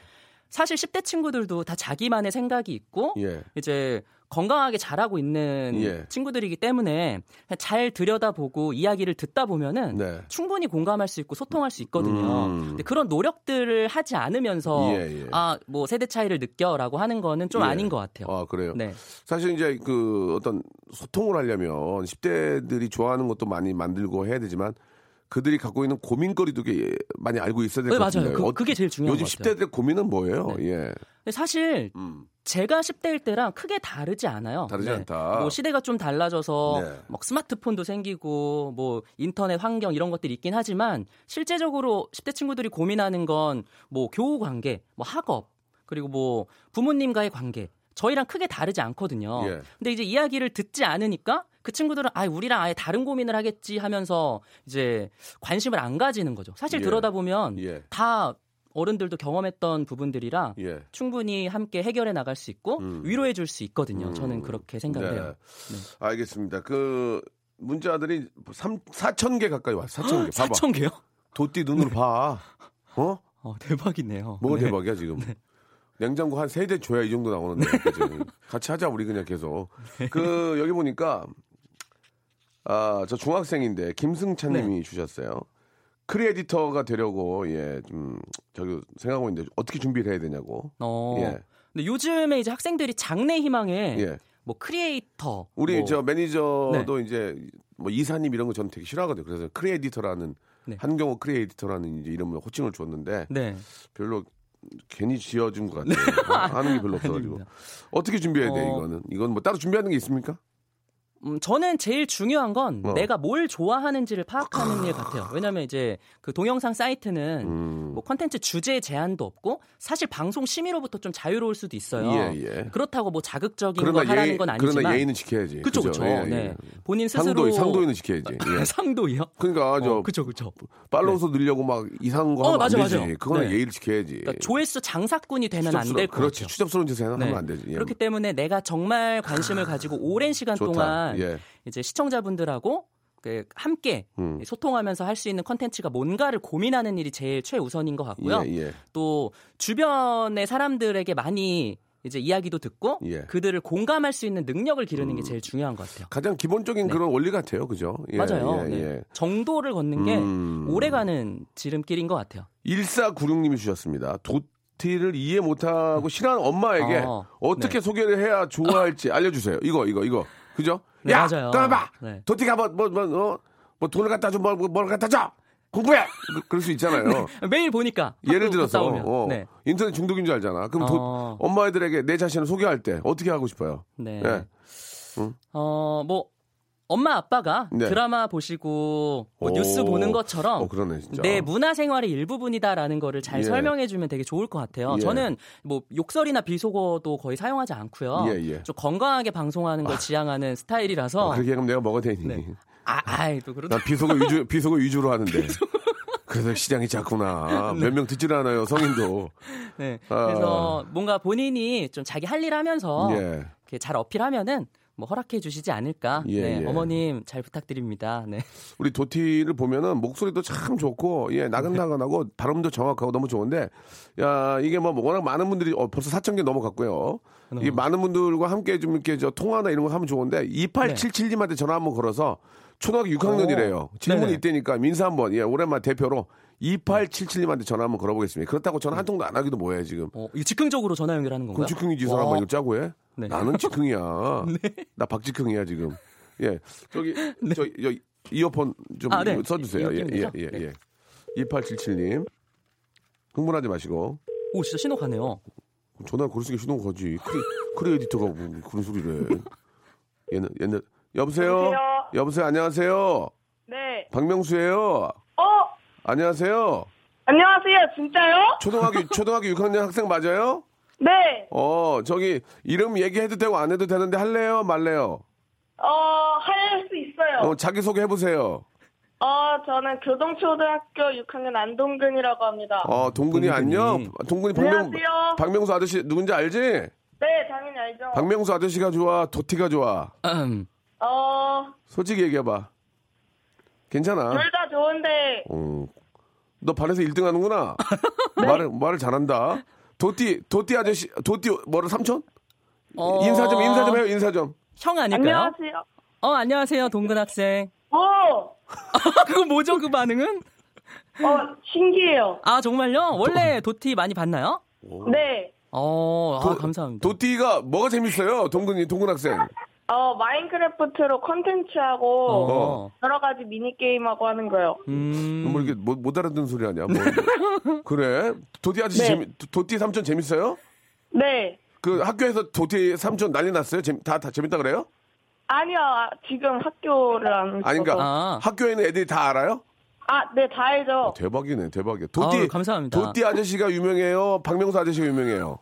사실 10대 친구들도 다 자기만의 생각이 있고 예. 이제 건강하게 자라고 있는 예. 친구들이기 때문에 잘 들여다보고 이야기를 듣다 보면은 네. 충분히 공감할 수 있고 소통할 수 있거든요. 음. 근데 그런 노력들을 하지 않으면서 예, 예. 아뭐 세대 차이를 느껴라고 하는 거는 좀 예. 아닌 것 같아요. 아, 그래요? 네. 사실 이제 그 어떤 소통을 하려면 10대들이 좋아하는 것도 많이 만들고 해야 되지만 그들이 갖고 있는 고민거리도 꽤 많이 알고 있어야 될 네, 것 맞아요. 그, 그게 제일 중요한 요즘 것 같아요. 10대들의 고민은 뭐예요? 예. 근데 사실 음. 제가 10대일 때랑 크게 다르지 않아요. 다르지 않다. 뭐 시대가 좀 달라져서 네. 막 스마트폰도 생기고 뭐 인터넷 환경 이런 것들이 있긴 하지만 실제적으로 10대 친구들이 고민하는 건 뭐 교우 관계, 뭐 학업, 그리고 뭐 부모님과의 관계 저희랑 크게 다르지 않거든요. 예. 근데 이제 이야기를 듣지 않으니까 그 친구들은 아 우리랑 아예 다른 고민을 하겠지 하면서 이제 관심을 안 가지는 거죠. 사실 예. 들여다 보면 예. 다 어른들도 경험했던 부분들이라 예. 충분히 함께 해결해 나갈 수 있고 음. 위로해 줄 수 있거든요. 음. 저는 그렇게 생각을 해요. 네. 알겠습니다. 그 문자들이 3 4천 개 가까이 와. 4천 개. 봐봐. 4천 개요? 도띠 눈으로 봐. 어? 어, 대박이네요. 뭐가 네. 대박이야 지금. 냉장고 한 세 대 줘야 이 정도 나오는데? 같이 하자 우리 그냥 계속. 네. 그 여기 보니까 아 저 중학생인데 김승찬님이 네. 주셨어요. 크리에이터가 되려고 예 좀 저기 생각하고 있는데 어떻게 준비를 해야 되냐고. 어. 예. 근데 요즘에 이제 학생들이 장래 희망에 예. 뭐 크리에이터 우리 뭐 저 매니저도 이제 뭐 이사님 이런 거 저는 되게 싫어하거든요. 그래서 크리에이터라는 네. 한경호 크리에이터라는 이제 이름을 호칭을 줬는데 네. 별로 괜히 지어준 것 같아요. 하는 게 별로 없어가지고 아닙니다. 어떻게 준비해야 돼 어. 이거는 이건 뭐 따로 준비하는 게 있습니까? 음, 저는 제일 중요한 건 어. 내가 뭘 좋아하는지를 파악하는 일 같아요. 왜냐면 이제 그 동영상 사이트는 음. 뭐 컨텐츠 주제 제한도 없고 사실 방송 심의로부터 좀 자유로울 수도 있어요. 예, 예. 그렇다고 뭐 자극적인 거 그러나 하라는 예의 건 아니지만 그러나 예의는 지켜야지. 그쵸? 그쵸. 예, 예. 네. 본인 스스로 상도 상도에는 지켜야지. 예. 상도요? 그러니까 저 어, 그쵸 그쵸. 팔로우 수 늘려고 막 이상한 거 어, 하면 맞아, 안 되지. 맞아. 그거는 네. 예의를 지켜야지. 그러니까 조회수 장사꾼이 되면 안될것 그렇지. 추잡스러운 짓을 하면 네. 안 되지. 예. 그렇기 때문에 내가 정말 관심을 가지고 오랜 시간 좋다. 동안 예. 이제 시청자분들하고 그 함께 음. 소통하면서 할 수 있는 컨텐츠가 뭔가를 고민하는 일이 제일 최우선인 것 같고요. 예, 예. 또 주변의 사람들에게 많이 이제 이야기도 듣고 예. 음. 그들을 공감할 수 있는 능력을 기르는 게 제일 중요한 것 같아요. 가장 기본적인 그런 원리 같아요. 그죠? 예, 네. 맞아요. 예, 네. 예. 정도를 걷는 게 음. 오래가는 지름길인 것 같아요. 1496님이 주셨습니다. 도티를 이해 못하고 싫어하는 엄마에게 어, 어떻게 소개를 해야 좋아할지 알려주세요. 이거, 이거, 이거. 그죠? 네, 야, 맞아요. 떠나봐! 네. 도티가 뭐, 뭐, 뭐, 어? 뭐 돈을 갖다 줘, 뭐, 뭐, 뭘 갖다 줘! 공부해! 그, 그럴 수 있잖아요. 매일 보니까 예를 들어서. 어, 네. 인터넷 중독인 줄 알잖아. 그럼 도- 어. 엄마 애들에게 내 자신을 소개할 때 어떻게 하고 싶어요? 네. 예. 어, 뭐 엄마 아빠가 네. 드라마 보시고 뭐 오. 뉴스 보는 것처럼 어, 그러네. 내 문화 생활의 일부분이다라는 거를 잘 예. 설명해 주면 되게 좋을 것 같아요. 예. 저는 뭐 욕설이나 비속어도 거의 사용하지 않고요. 예, 예. 좀 건강하게 방송하는 걸 지향하는 스타일이라서 어, 그렇게 하면 내가 뭐가 되니? 네. 아, 아이 또 그러다 난 비속어 위주, 비속어 위주로 하는데. 그래서 시장이 작구나. 몇명 듣질 않아요, 성인도. 네. 아. 그래서 뭔가 본인이 좀 자기 할 일 하면서 예. 잘 어필하면은 뭐 허락해 주시지 않을까. 예, 네, 예. 어머님 잘 부탁드립니다. 네. 우리 도티를 보면은 목소리도 참 좋고 예 나긋나긋하고 발음도 정확하고 너무 좋은데 야 이게 뭐 워낙 많은 분들이 어, 벌써 4천 개 넘어갔고요. 이 많은 분들과 함께 좀 이렇게 저 통화나 이런 거 하면 좋은데 2877님한테 전화 한번 걸어서 초등학교 6학년이래요. 질문이 네네. 있다니까 민사 한번 예 오랜만 대표로 2877님한테 전화 한번 걸어보겠습니다. 그렇다고 전화 한 통도 안 하기도 뭐해 지금. 어, 이거 즉흥적으로 전화 연결하는 건가요? 그럼 즉흥이지 이 사람 와. 이거 짜고 해? 네. 나는 즉흥이야. 나 박즉흥이야 지금. 예 저기 저, 저 이어폰 좀 아, 네. 써주세요. 이- 예? 예, 예, 네. 예. 2877님. 흥분하지 마시고. 오 진짜 신호 가네요. 전화 걸 수있게 신호가 가지. 크리, 크리 에디터가 뭐 그런 소리를 해. 옛날, 옛날. 여보세요? 여보세요? 여보세요? 안녕하세요? 네. 박명수예요. 어, 안녕하세요. 안녕하세요. 진짜요? 초등학교 초등학교 6학년 학생 맞아요? 네. 어, 저기 이름 얘기해도 되고 안 해도 되는데 할래요, 말래요? 어, 할 수 있어요. 어, 자기 소개 해보세요. 어, 저는 교동초등학교 6학년 안동근이라고 합니다. 어, 동근이 동근이. 안녕. 동근이 박명 안녕하세요. 박명수 아저씨 누군지 알지? 네, 당연히 알죠. 박명수 아저씨가 좋아, 도티가 좋아. 음. 어, 솔직히 얘기해봐. 괜찮아. 둘 다 좋은데, 어, 너 반에서 1등 하는구나. 말을 말을 잘한다. 도티 도티 아저씨 도티 뭐라 삼촌? 어, 인사 좀 인사 좀 해요 인사 좀. 형 아닐까요? 안녕하세요. 어, 안녕하세요, 동근 학생. 오! 그거 뭐죠, 그 반응은? 어, 신기해요. 아, 정말요? 원래 도티 많이 봤나요? 네. 어, 아, 도- 감사합니다. 도티가 뭐가 재밌어요? 동근이 동근 학생. 어, 마인크래프트로 컨텐츠하고, 어. 여러 가지 미니게임하고 하는 거요. 음. 뭐 이렇게 못, 못 알아듣는 소리 하냐? 뭐. 그래? 도티 아저씨 네. 재미 도- 도티 삼촌 재밌어요? 네. 그 학교에서 도티 삼촌 난리 났어요? 재미- 다, 다 재밌다 그래요? 아니요, 아, 지금 학교를 안. 아니 그러니까 아. 학교에 있는 애들이 다 알아요? 아, 네, 다 알죠. 대박이네, 대박이야. 도티 아유, 감사합니다. 도티 아저씨가 유명해요. 박명수 아저씨가 유명해요.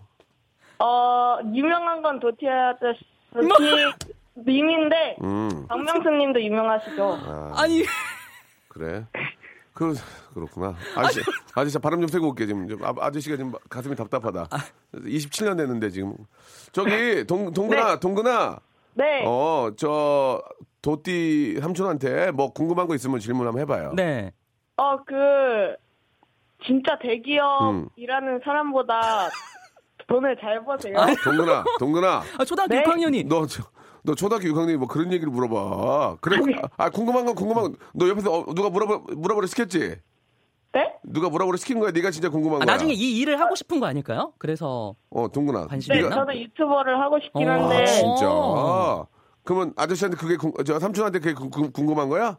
어, 유명한 건 도티 아저씨, 도티 님인데, 음, 박명수님도 유명하시죠. 아 니, 그래. 그 그렇구나. 아저씨, 아저씨 바람 좀 쐬고 올게 지금. 좀 아, 아저씨가 지금 가슴이 답답하다. 27년 됐는데 지금. 저기 동 동근아, 동근아. 네. 어, 저 도띠 삼촌한테 뭐 궁금한 거 있으면 질문 한번 해봐요. 네. 어, 그, 진짜 음. 대기업 일하는 사람보다 돈을 잘 버세요. 동근아, 동근아. 아, 초등학교 네. 6학년이. 너, 저, 너 초등학교 6학년이 뭐 그런 얘기를 물어봐. 그래. 아, 궁금한 건 궁금한 건. 너 옆에서 어, 누가 물어봐, 물어보려 시켰지? 네? 누가 물어보려 시킨 거야? 네가 진짜 궁금한 아, 거야? 나중에 이 일을 하고 싶은 거 아닐까요? 그래서 어, 동근아. 관심이 네, 있나? 저도 유튜버를 하고 싶긴 어, 한데, 아, 진짜. 어. 그러면 아저씨한테 그게 궁- 저 삼촌한테 그게 궁- 궁- 궁금한 거야?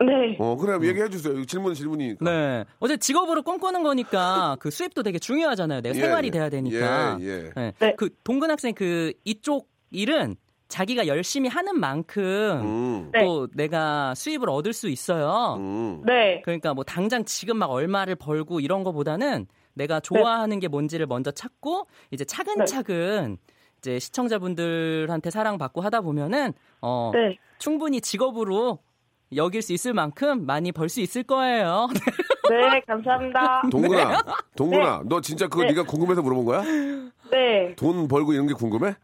네. 어, 그래 얘기해 주세요. 질문 질문이니까. 네. 어제 직업으로 꿈꾸는 거니까 그 수입도 되게 중요하잖아요. 내가 예, 생활이 예. 돼야 되니까. 예, 예. 네. 네. 그 동근 학생 그 이쪽 일은 자기가 열심히 하는 만큼 음. 네. 또 내가 수입을 얻을 수 있어요. 음. 네. 그러니까 뭐 당장 지금 막 얼마를 벌고 이런 거보다는 내가 좋아하는 게 뭔지를 먼저 찾고 이제 차근차근 이제 시청자분들한테 사랑받고 하다 보면은 어 네. 충분히 직업으로 여길 수 있을 만큼 많이 벌 수 있을 거예요. 네, 감사합니다. 동근아, 동근아, 너 진짜 그거 네. 네가 궁금해서 물어본 거야? 네. 돈 벌고 이런 게 궁금해?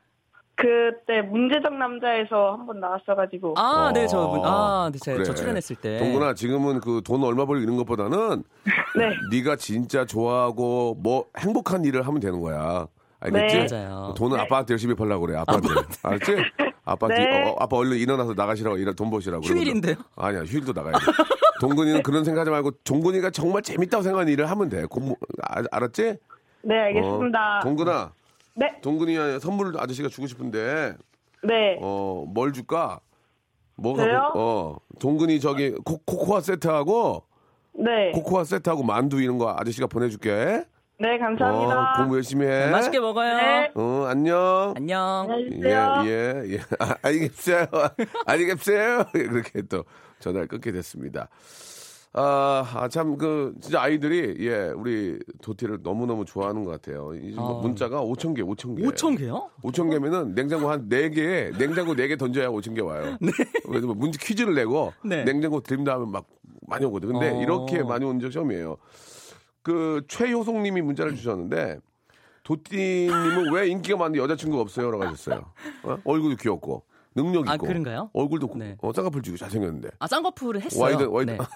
그때 문제적 남자에서 한 번 나왔어가지고. 아, 네, 저, 어, 아, 네, 제, 그래. 저 출연했을 때. 동근아, 지금은 그 돈 얼마 벌고 이런 것보다는 네. 네가 진짜 좋아하고 뭐 행복한 일을 하면 되는 거야. 알겠지? 네. 맞아요. 돈은 아빠한테 열심히 벌라고 그래. 아빠한테. 알았지? 아빠한테 네. 어, 아빠 얼른 일어나서 나가시라고 일돈 버시라고. 그러면 휴일인데요? 너- 아니야, 휴일도 나가야 돼. 동근이는 그런 생각하지 말고 종근이가 정말 재밌다고 생각하는 일을 하면 돼. 공부 아, 알았지? 네, 알겠습니다. 어, 동근아, 네. 동근이 선물 아저씨가 주고 싶은데 네. 어, 뭘 줄까? 뭐가 저요? 어, 동근이 저기 코, 코코아 세트하고 네. 코코아 세트하고 만두 이런 거 아저씨가 보내줄게. 네, 감사합니다. 어, 공부 열심히 해. 맛있게 먹어요. 네. 어, 안녕. 안녕. 예. 예, 예. 아, 알겠어요. 알겠어요. 그렇게 또 전화를 끊게 됐습니다. 아, 아, 참, 그, 진짜 아이들이, 예, 우리 도티를 너무너무 좋아하는 것 같아요. 이뭐 아. 문자가 5천 개, 5천 개. 5천 개요? 5천 개면은 냉장고 한 4개, 냉장고 4개 던져야 5천 개 와요. 그래서 뭐 문제 퀴즈를 내고 네. 냉장고 드림 다음에 막 많이 오거든. 근데 어. 이렇게 많이 온 적 처음이에요. 그 최효송 님이 문자를 주셨는데 도티님은 왜 인기가 많은데 여자친구가 없어요? 라고 하셨어요. 어? 얼굴도 귀엽고 능력 있고 아, 그런가요? 얼굴도 네. 어, 쌍꺼풀 지고 잘생겼는데 아, 쌍꺼풀을 했어요. 와이드 와이드 네.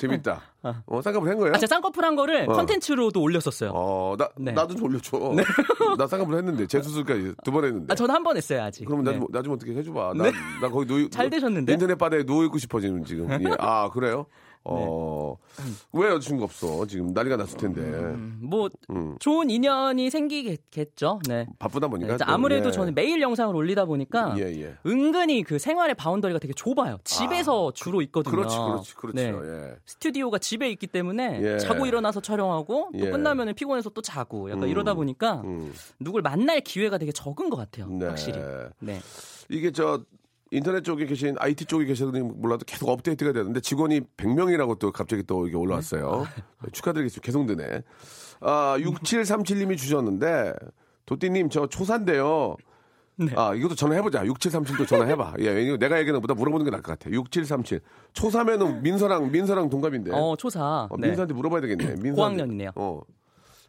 재밌다. 어, 쌍꺼풀 한 거예요? 아, 제가 쌍꺼풀 한 거를 어. 컨텐츠로도 올렸었어요. 어, 나 네. 나도 좀 올려줘. 나 쌍꺼풀 했는데 재수술까지 두 번 했는데. 아, 저는 한 번 했어요, 아직. 그러면 나 네. 좀, 나 좀 어떻게 해줘봐. 나, 네. 나 거기 누워, 잘 되셨는데? 인터넷 바다에 누워있고 싶어, 지금, 지금. 예. 아, 그래요? 어, 왜 여자친구 없어? 지금 난리가 났을 텐데. 뭐 음. 좋은 인연이 생기겠죠. 네. 바쁘다 보니까. 네, 또, 아무래도 예. 저는 매일 영상을 올리다 보니까 예, 예. 은근히 그 생활의 바운더리가 되게 좁아요. 집에서 주로 있거든요. 그렇지, 그렇지, 그렇죠. 네. 예. 스튜디오가 집에 있기 때문에 예. 자고 일어나서 촬영하고 또 예. 끝나면 피곤해서 또 자고 약간 음. 이러다 보니까 음. 누굴 만날 기회가 되게 적은 것 같아요. 네. 확실히. 네. 이게 저, 인터넷 쪽에 계신 IT 쪽에 계시는 몰라도 계속 업데이트가 되는데 직원이 100명이라고 또 갑자기 또 이게 올라왔어요. 축하드리겠습니다. 계속 드네. 아, 6737님이 주셨는데 도띠님 저 초산데요. 아, 이것도 전화해보자. 6737도 전화해봐. 예, 왜냐면 내가 얘기하는 것보다 물어보는 게 나을 것 같아. 6737. 초사면은 민서랑, 민서랑 동갑인데. 어, 초사. 어, 네. 민서한테 물어봐야 되겠네. 민서. 고학년이네요. 어.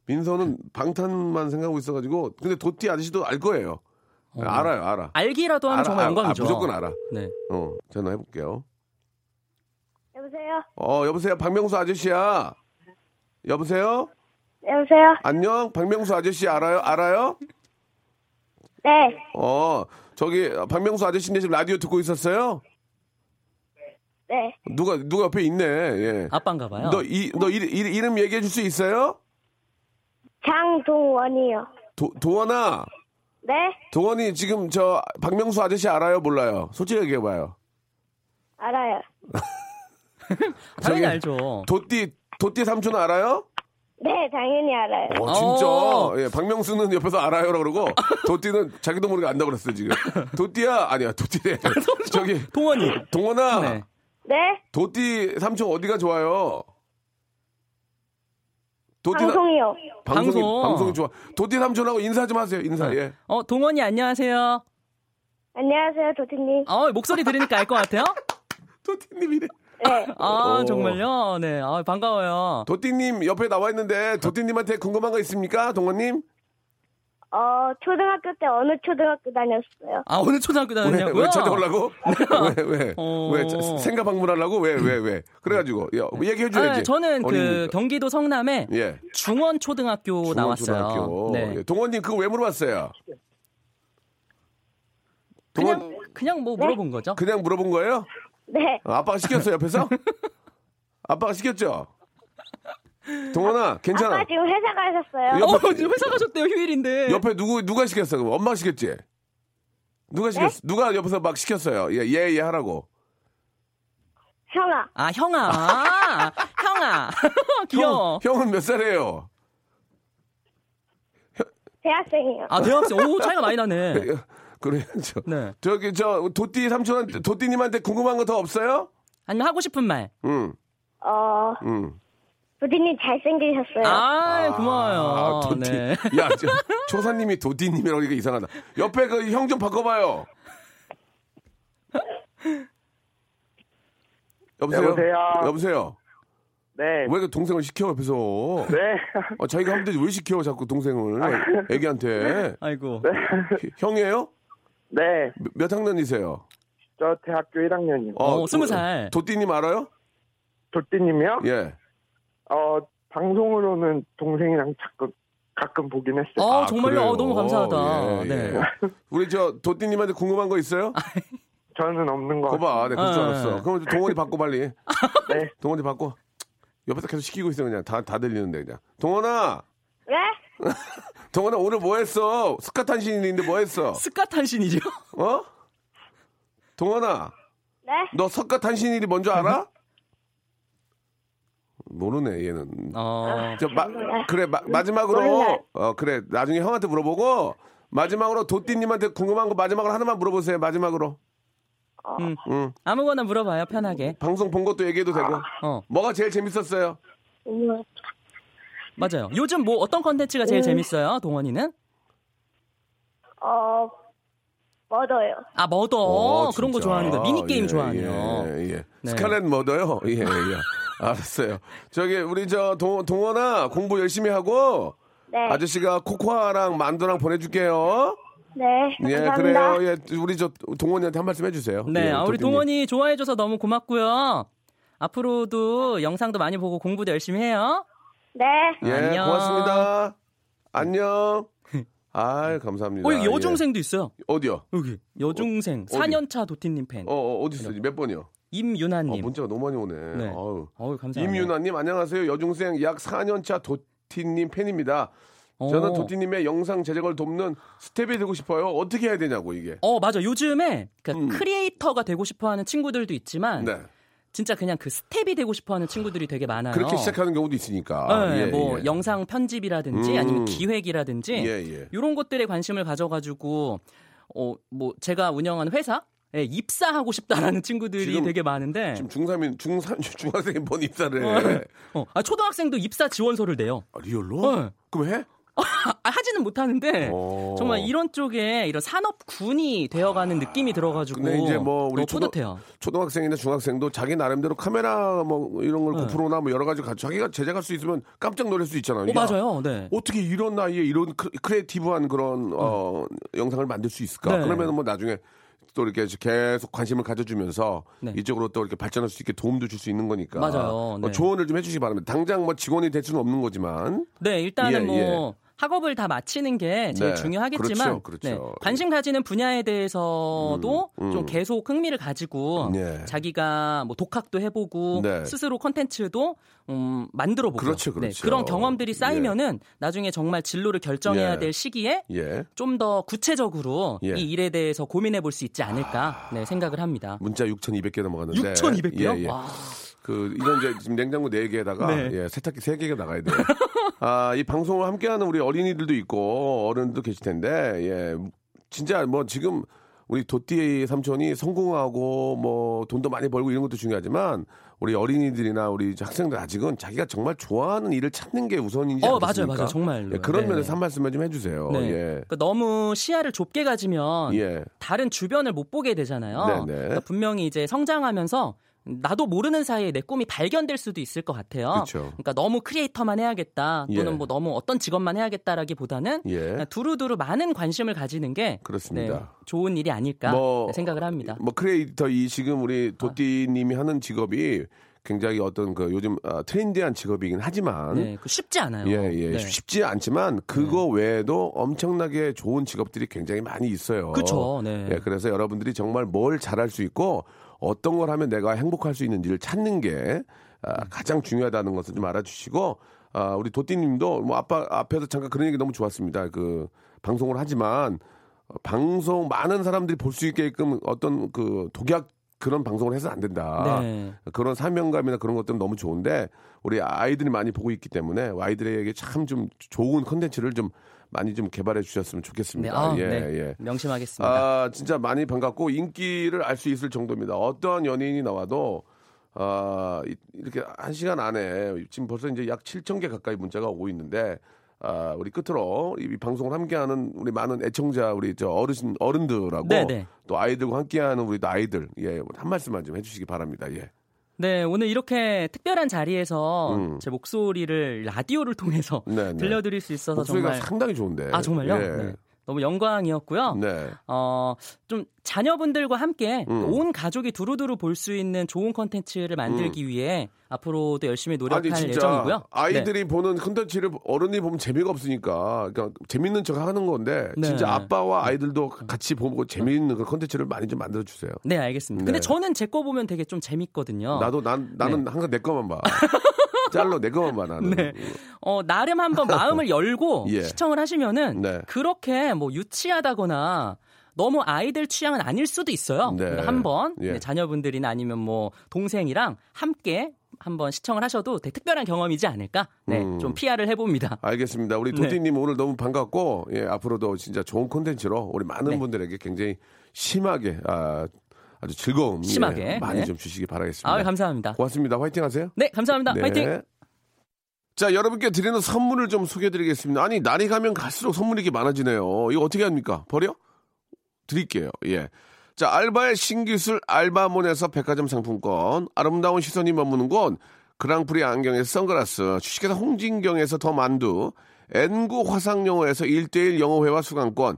민서는 방탄만 생각하고 있어가지고. 근데 도띠 아저씨도 알 거예요. 알아요, 알아. 알기라도 하면 알아, 정말. 영광이죠. 아, 무조건 알아. 네. 어, 전화 해볼게요. 여보세요? 어, 여보세요? 박명수 아저씨야. 여보세요? 여보세요? 안녕? 박명수 아저씨 알아요? 알아요? 네. 어, 저기, 박명수 아저씨인데 지금 라디오 듣고 있었어요? 네. 누가, 누가 옆에 있네, 예. 아빠인가 봐요. 너, 이, 너 이, 이, 이름 얘기해 줄 수 있어요? 장동원이요. 도, 도원아, 네? 도원이 지금 저 박명수 아저씨 알아요? 몰라요? 솔직히 얘기해봐요. 알아요. 당연히 알죠. 도띠, 도띠 삼촌 알아요? 네, 당연히 알아요. 어, 진짜. 어. 예, 박명수는 옆에서 알아요라고 그러고, 도띠는 자기도 모르게 안다고 그랬어, 지금. 도띠야, 아니야, 도띠래. 저기, 동원이. 동원아, 네. 네? 도띠 삼촌 어디가 좋아요? 삼- 방송이요. 방송이, 방송. 방송이 좋아. 도띠 삼촌하고 인사 좀 하세요, 인사, 예. 어, 동원이 안녕하세요. 안녕하세요, 도티님. 어, 목소리 들으니까 알 것 같아요. 도띠님이래. 네. 아, 오. 정말요? 네. 아, 반가워요. 도띠님 옆에 나와 있는데, 도띠님한테 궁금한 거 있습니까, 동원님? 어, 초등학교 때 어느 초등학교 다녔어요? 아, 오늘 초등학교 왜, 다녔냐고요? 왜 찾아오려고? 왜, 왜? 어. 왜? 자, 생가 방문하려고? 왜, 왜, 왜? 그래가지고, 야, 얘기해줘야지. 아, 저는 그. 경기도 성남에 예. 중원초등학교 나왔어요. 중앙초등학교. 네. 예. 동원님, 그거 왜 물어봤어요? 동원, 그냥 그냥 뭐 물어본 거죠. 그냥 물어본 거예요? 네. 어, 아빠가 시켰어, 옆에서? 아빠가 시켰죠? 동원아, 괜찮아. 아빠 지금 회사 가셨어요? 옆에, 어, 지금 회사 가셨대요, 휴일인데. 옆에 누구, 누가 시켰어? 그럼 엄마가 시켰지? 누가 네? 시켰어? 누가 옆에서 막 시켰어요? 예, 예, 예 하라고. 형아. 아, 형아. 형아. 귀여워. 형, 형은 몇 살이에요? 대학생이요. 아, 대학생. 오, 차이가 많이 나네. 그래야죠. 네. 저기, 저, 도띠 삼촌한테, 도띠님한테 궁금한 거 더 없어요? 아니면 하고 싶은 말. 응, 어, 응. 도티님 잘생기셨어요. 아, 고마워요. 아, 도띠. 네. 야, 저, 초사님이 도띠님이라고 하니까 이상하다. 옆에 그 형 좀 바꿔봐요. 여보세요? 여보세요? 여보세요? 네. 왜 그 동생을 시켜, 옆에서? 네. 어, 자기가 하면 되지, 왜 시켜, 자꾸 동생을. 애기한테. 아이고. 형이에요? 네. 몇, 몇 학년이세요? 저 대학교 1학년이요. 어, 스무 살. 도띠님 알아요? 도띠님이요? 예. 어, 방송으로는 동생이랑 가끔, 가끔 보긴 했어요. 어, 아, 정말요? 어, 너무 감사하다. 예, 네. 예. 우리 저 도띠님한테 궁금한 거 있어요? 저는 없는 거 거봐, 네, 그럴 줄 아, 알았어. 예. 그럼 동원이 바꿔 빨리. 네. 동원이 바꿔. 옆에서 계속 시키고 있어 그냥 다 다 들리는데 그냥. 동원아, 네? 동원아 오늘 뭐 했어? 스카탄신인데 뭐 했어? 스카탄신이죠? 어? 동원아, 네? 너 석가탄신일이 뭔 줄 알아? 모르네 얘는. 어. 저 마, 그래 마, 마지막으로 몰라. 어 그래 나중에 형한테 물어보고 마지막으로 도티님한테 궁금한 거 마지막으로 하나만 물어보세요 마지막으로. 음. 응. 아무거나 물어봐요, 편하게. 방송 본 것도 얘기해도 되고. 어, 뭐가 제일 재밌었어요? 음, 맞아요. 요즘 뭐 어떤 컨텐츠가 제일 재밌어요, 동원이는? 어, 머더요. 아, murder. 어, 그런 거. 좋아하는 거. 미니 게임 예, 좋아하네요. 예, 예. 네. 스칼렛 murder요? 예, 예. 알았어요. 저기, 우리 저, 동, 동원아, 공부 열심히 하고, 네. 아저씨가 코코아랑 만두랑 보내줄게요. 네. 예, 감사합니다. 그래요. 예, 우리 저, 동원이한테 한 말씀 해주세요. 네, 예, 아, 우리. 동원이 좋아해줘서 너무 고맙고요. 앞으로도 영상도 많이 보고 공부도 열심히 해요. 네. 예, 안녕. 고맙습니다. 안녕. 아이, 감사합니다. 어, 여기 여중생도 있어요. 예. 어디요? 여기 여중생 어디? 4년차 도티님 팬 어, 어, 어디 있어? 몇 번이요? 어, 임윤아님. 문자가 너무 많이 오네. 네. 아유. 어우 감사합니다. 임윤아님 안녕하세요. 여중생 약 4년차 도티님 팬입니다. 저는 어. 도티님의 영상 제작을 돕는 스태프가 되고 싶어요. 어떻게 해야 되냐고 이게. 어 맞아 요즘에 그 음. 크리에이터가 되고 싶어하는 친구들도 있지만 네. 진짜 그냥 그 스태프가 되고 싶어하는 친구들이 되게 많아요. 그렇게 시작하는 경우도 있으니까. 네, 예, 뭐 예. 영상 편집이라든지 음. 아니면 기획이라든지 예, 예. 이런 것들에 관심을 가져가지고 어 뭐 제가 운영하는 회사 예, 입사하고 싶다라는 친구들이 되게 많은데 지금 중3인 중삼 중학생이 뭔 입사를 어, 해? 어, 아, 초등학생도 입사 지원서를 내요. 아, real로? 어. 그럼 해? 아, 하지는 못하는데 어. 정말 이런 쪽에 이런 산업군이 되어가는 느낌이 들어가지고 근데 이제 뭐 우리 너무 초등, 뿌듯해요. 초등학생이나 중학생도 자기 나름대로 카메라 뭐 이런 걸 네. 고프로나 뭐 여러 가지 자기가 제작할 수 있으면 깜짝 놀랄 수 있잖아요. 어, 야, 맞아요. 네. 어떻게 이런 나이에 이런 크- creative한 그런 어, 영상을 만들 수 있을까? 네. 그러면 뭐 나중에 또 이렇게 계속 관심을 가져주면서 네. 이쪽으로 또 이렇게 발전할 수 있게 도움도 줄 수 있는 거니까. 맞아요. 뭐 네. 조언을 좀 해주시기 바랍니다. 당장 뭐 직원이 될 수는 없는 거지만. 네, 일단은 예, 뭐 예. 학업을 다 마치는 게 제일 네, 중요하겠지만 그렇죠, 그렇죠. 네, 관심 가지는 분야에 대해서도 음, 음. 좀 계속 흥미를 가지고 네. 자기가 뭐 독학도 해보고 네. 스스로 컨텐츠도 음, 만들어보고 그렇죠, 네, 그렇죠. 그런 경험들이 쌓이면은 나중에 정말 진로를 결정해야 예. 될 시기에 예. 좀더 구체적으로 예. 이 일에 대해서 고민해 볼 수 있지 않을까 네, 생각을 합니다. 문자 6,200개 넘어갔는데. 6,200개요? 그 이런 이제 지금 냉장고 4 개에다가 네. 예, 세탁기 3 개가 나가야 돼요. 아, 이 방송을 함께하는 우리 어린이들도 있고 어른도 계실 텐데 예. 진짜 뭐 지금 우리 도띠 삼촌이 성공하고 뭐 돈도 많이 벌고 이런 것도 중요하지만 우리 어린이들이나 우리 학생들 아직은 자기가 정말 좋아하는 일을 찾는 게 우선이지 어, 않겠습니까? 맞아요, 맞아요. 정말로요. 예, 그런 네. 면에서 한 말씀만 좀 해주세요. 네. 예. 그러니까 너무 시야를 좁게 가지면 예. 다른 주변을 못 보게 되잖아요. 그러니까 분명히 이제 성장하면서 나도 모르는 사이에 내 꿈이 발견될 수도 있을 것 같아요. 그쵸. 그러니까 너무 크리에이터만 해야겠다 또는 예. 뭐 너무 어떤 직업만 해야겠다라기보다는 예. 두루두루 많은 관심을 가지는 게 그렇습니다. 네, 좋은 일이 아닐까 뭐, 생각을 합니다. 뭐 크리에이터 이 지금 우리 도티님이 하는 직업이 굉장히 어떤 그 요즘 아, trendy한 직업이긴 하지만 네, 그 쉽지 않아요. 예, 예. 네. 쉽지 않지만 그거 외에도 엄청나게 좋은 직업들이 굉장히 많이 있어요. 그쵸, 네. 예, 그래서 여러분들이 정말 뭘 잘할 수 있고 어떤 걸 하면 내가 행복할 수 있는지를 찾는 게 아, 가장 중요하다는 것을 좀 알아주시고 아, 우리 도띠님도 뭐 아빠 앞에서 잠깐 그런 얘기 너무 좋았습니다. 그 방송을 하지만 어, 방송 많은 사람들이 볼 수 있게끔 어떤 그 독약 그런 방송을 해서 안 된다. 네. 그런 사명감이나 그런 것들은 너무 좋은데 우리 아이들이 많이 보고 있기 때문에 아이들에게 참 좀 좋은 컨텐츠를 좀 많이 좀 개발해 주셨으면 네, 좋겠습니다. 아, 예, 네. 예. 명심하겠습니다. 아, 진짜 많이 반갑고 인기를 알 수 있을 정도입니다. 어떠한 연예인이 나와도 아, 이- 이렇게 한 시간 안에 지금 벌써 이제 약 7천 개 가까이 문자가 오고 있는데 아, 우리 끝으로 이 방송을 함께하는 우리 많은 애청자 우리 저 어르신 어른들하고 네, 네. 또 아이들과 함께하는 우리 또 아이들 예, 한 말씀만 좀 해주시기 바랍니다. 예. 네, 오늘 이렇게 특별한 자리에서 음. 제 목소리를 라디오를 통해서 네, 네. 들려드릴 수 있어서 목소리가 정말 상당히 좋은데. 아 정말요? 예. 네. 너무 영광이었고요. 네. 어, 좀 자녀분들과 함께 음. 온 가족이 두루두루 볼 수 있는 좋은 컨텐츠를 만들기 위해 앞으로도 열심히 노력할 음. 아니 예정이고요. 네. 아이들이 보는 컨텐츠를 어른이 보면 재미가 없으니까 그러니까 재밌는 척 하는 건데 네. 진짜 아빠와 아이들도 같이 보고 재미있는 그 컨텐츠를 많이 좀 만들어 주세요. 네, 네, 알겠습니다. 네. 근데 저는 제 거 보면 되게 좀 재밌거든요. 나도 난 나는 항상 내 것만 봐. 짤로 내 것만 봐 나는. 네. 어, 나름 한번 마음을 열고 예. 시청을 하시면은 네. 그렇게 뭐 유치하다거나 너무 아이들 취향은 아닐 수도 있어요. 네. 그러니까 한번 예. 네, 자녀분들이나 아니면 뭐 동생이랑 함께 한번 시청을 하셔도 되게 특별한 경험이지 않을까? 네, 음. 좀 PR을 해봅니다. 알겠습니다. 우리 네. 도티님 오늘 너무 반갑고 예, 앞으로도 진짜 좋은 콘텐츠로 우리 많은 네. 분들에게 굉장히 심하게 아, 아주 즐거움 예, 심하게, 많이 네. 좀 주시기 바라겠습니다. 아, 감사합니다. 고맙습니다. 화이팅 하세요. 네, 감사합니다. 화이팅! 자, 여러분께 드리는 선물을 좀 소개해 드리겠습니다. 아니, 날이 가면 갈수록 선물이 이렇게 많아지네요. 이거 어떻게 합니까? 버려? 드릴게요. 예. 자, 알바의 신기술 알바몬에서 백화점 상품권, 아름다운 시선이 머무는 곳, 그랑프리 안경에서 선글라스, 주식회사 홍진경에서 더 만두, N구 화상영어에서 1대1 영어회화 수강권,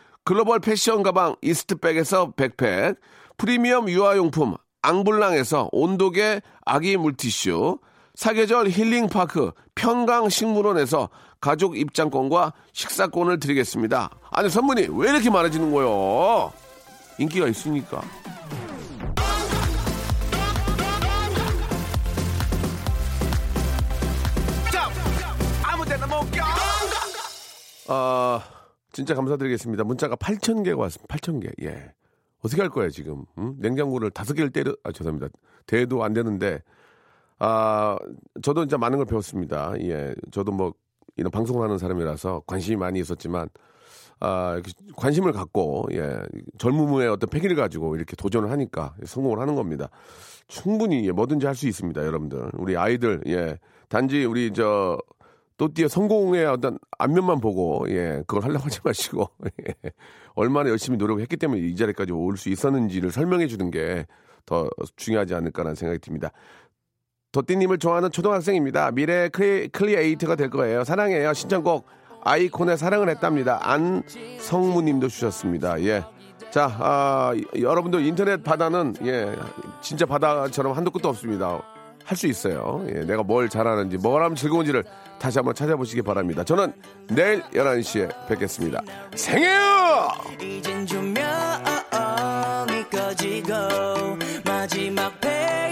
글로벌 패션 가방 이스트백에서 백팩, 프리미엄 유아용품 앙블랑에서 온도계 아기 물티슈, 사계절 힐링파크 평강식물원에서 가족 입장권과 식사권을 드리겠습니다. 아니 선물이 왜 이렇게 많아지는 거요? 인기가 있으니까. 아, 진짜 감사드리겠습니다. 문자가 8,000개가 왔습니다. 8,000개. 예. 어떻게 할 거야, 지금? 응? 냉장고를 다섯 개를 때려, 아, 죄송합니다. 대도 안 되는데, 아, 저도 진짜 많은 걸 배웠습니다. 예. 저도 뭐, 이런 방송을 하는 사람이라서 관심이 많이 있었지만, 아, 관심을 갖고, 예. 젊음의 어떤 패기를 가지고 이렇게 도전을 하니까 성공을 하는 겁니다. 충분히, 예, 뭐든지 할 수 있습니다, 여러분들. 우리 아이들, 예. 단지 우리 저, 또띠의 성공의 어떤 앞면만 보고 예 그걸 하려고 하지 마시고 예, 얼마나 열심히 노력했기 때문에 이 자리까지 올 수 있었는지를 설명해 주는 게 더 중요하지 않을까라는 생각이 듭니다. 도띠님을 좋아하는 초등학생입니다. 미래 클리, 클리에이터가 될 거예요. 사랑해요. 신청곡 아이콘의 사랑을 했답니다. 안성무님도 주셨습니다. 예. 자, 아, 여러분들 인터넷 바다는 예 진짜 바다처럼 한도 끝도 없습니다. 할 수 있어요. 예, 내가 뭘 잘하는지, 뭘 하면 즐거운지를 다시 한번 찾아보시기 바랍니다. 저는 내일 11시에 뵙겠습니다. 생해요! 이젠 조명이 꺼지고 마지막 페이지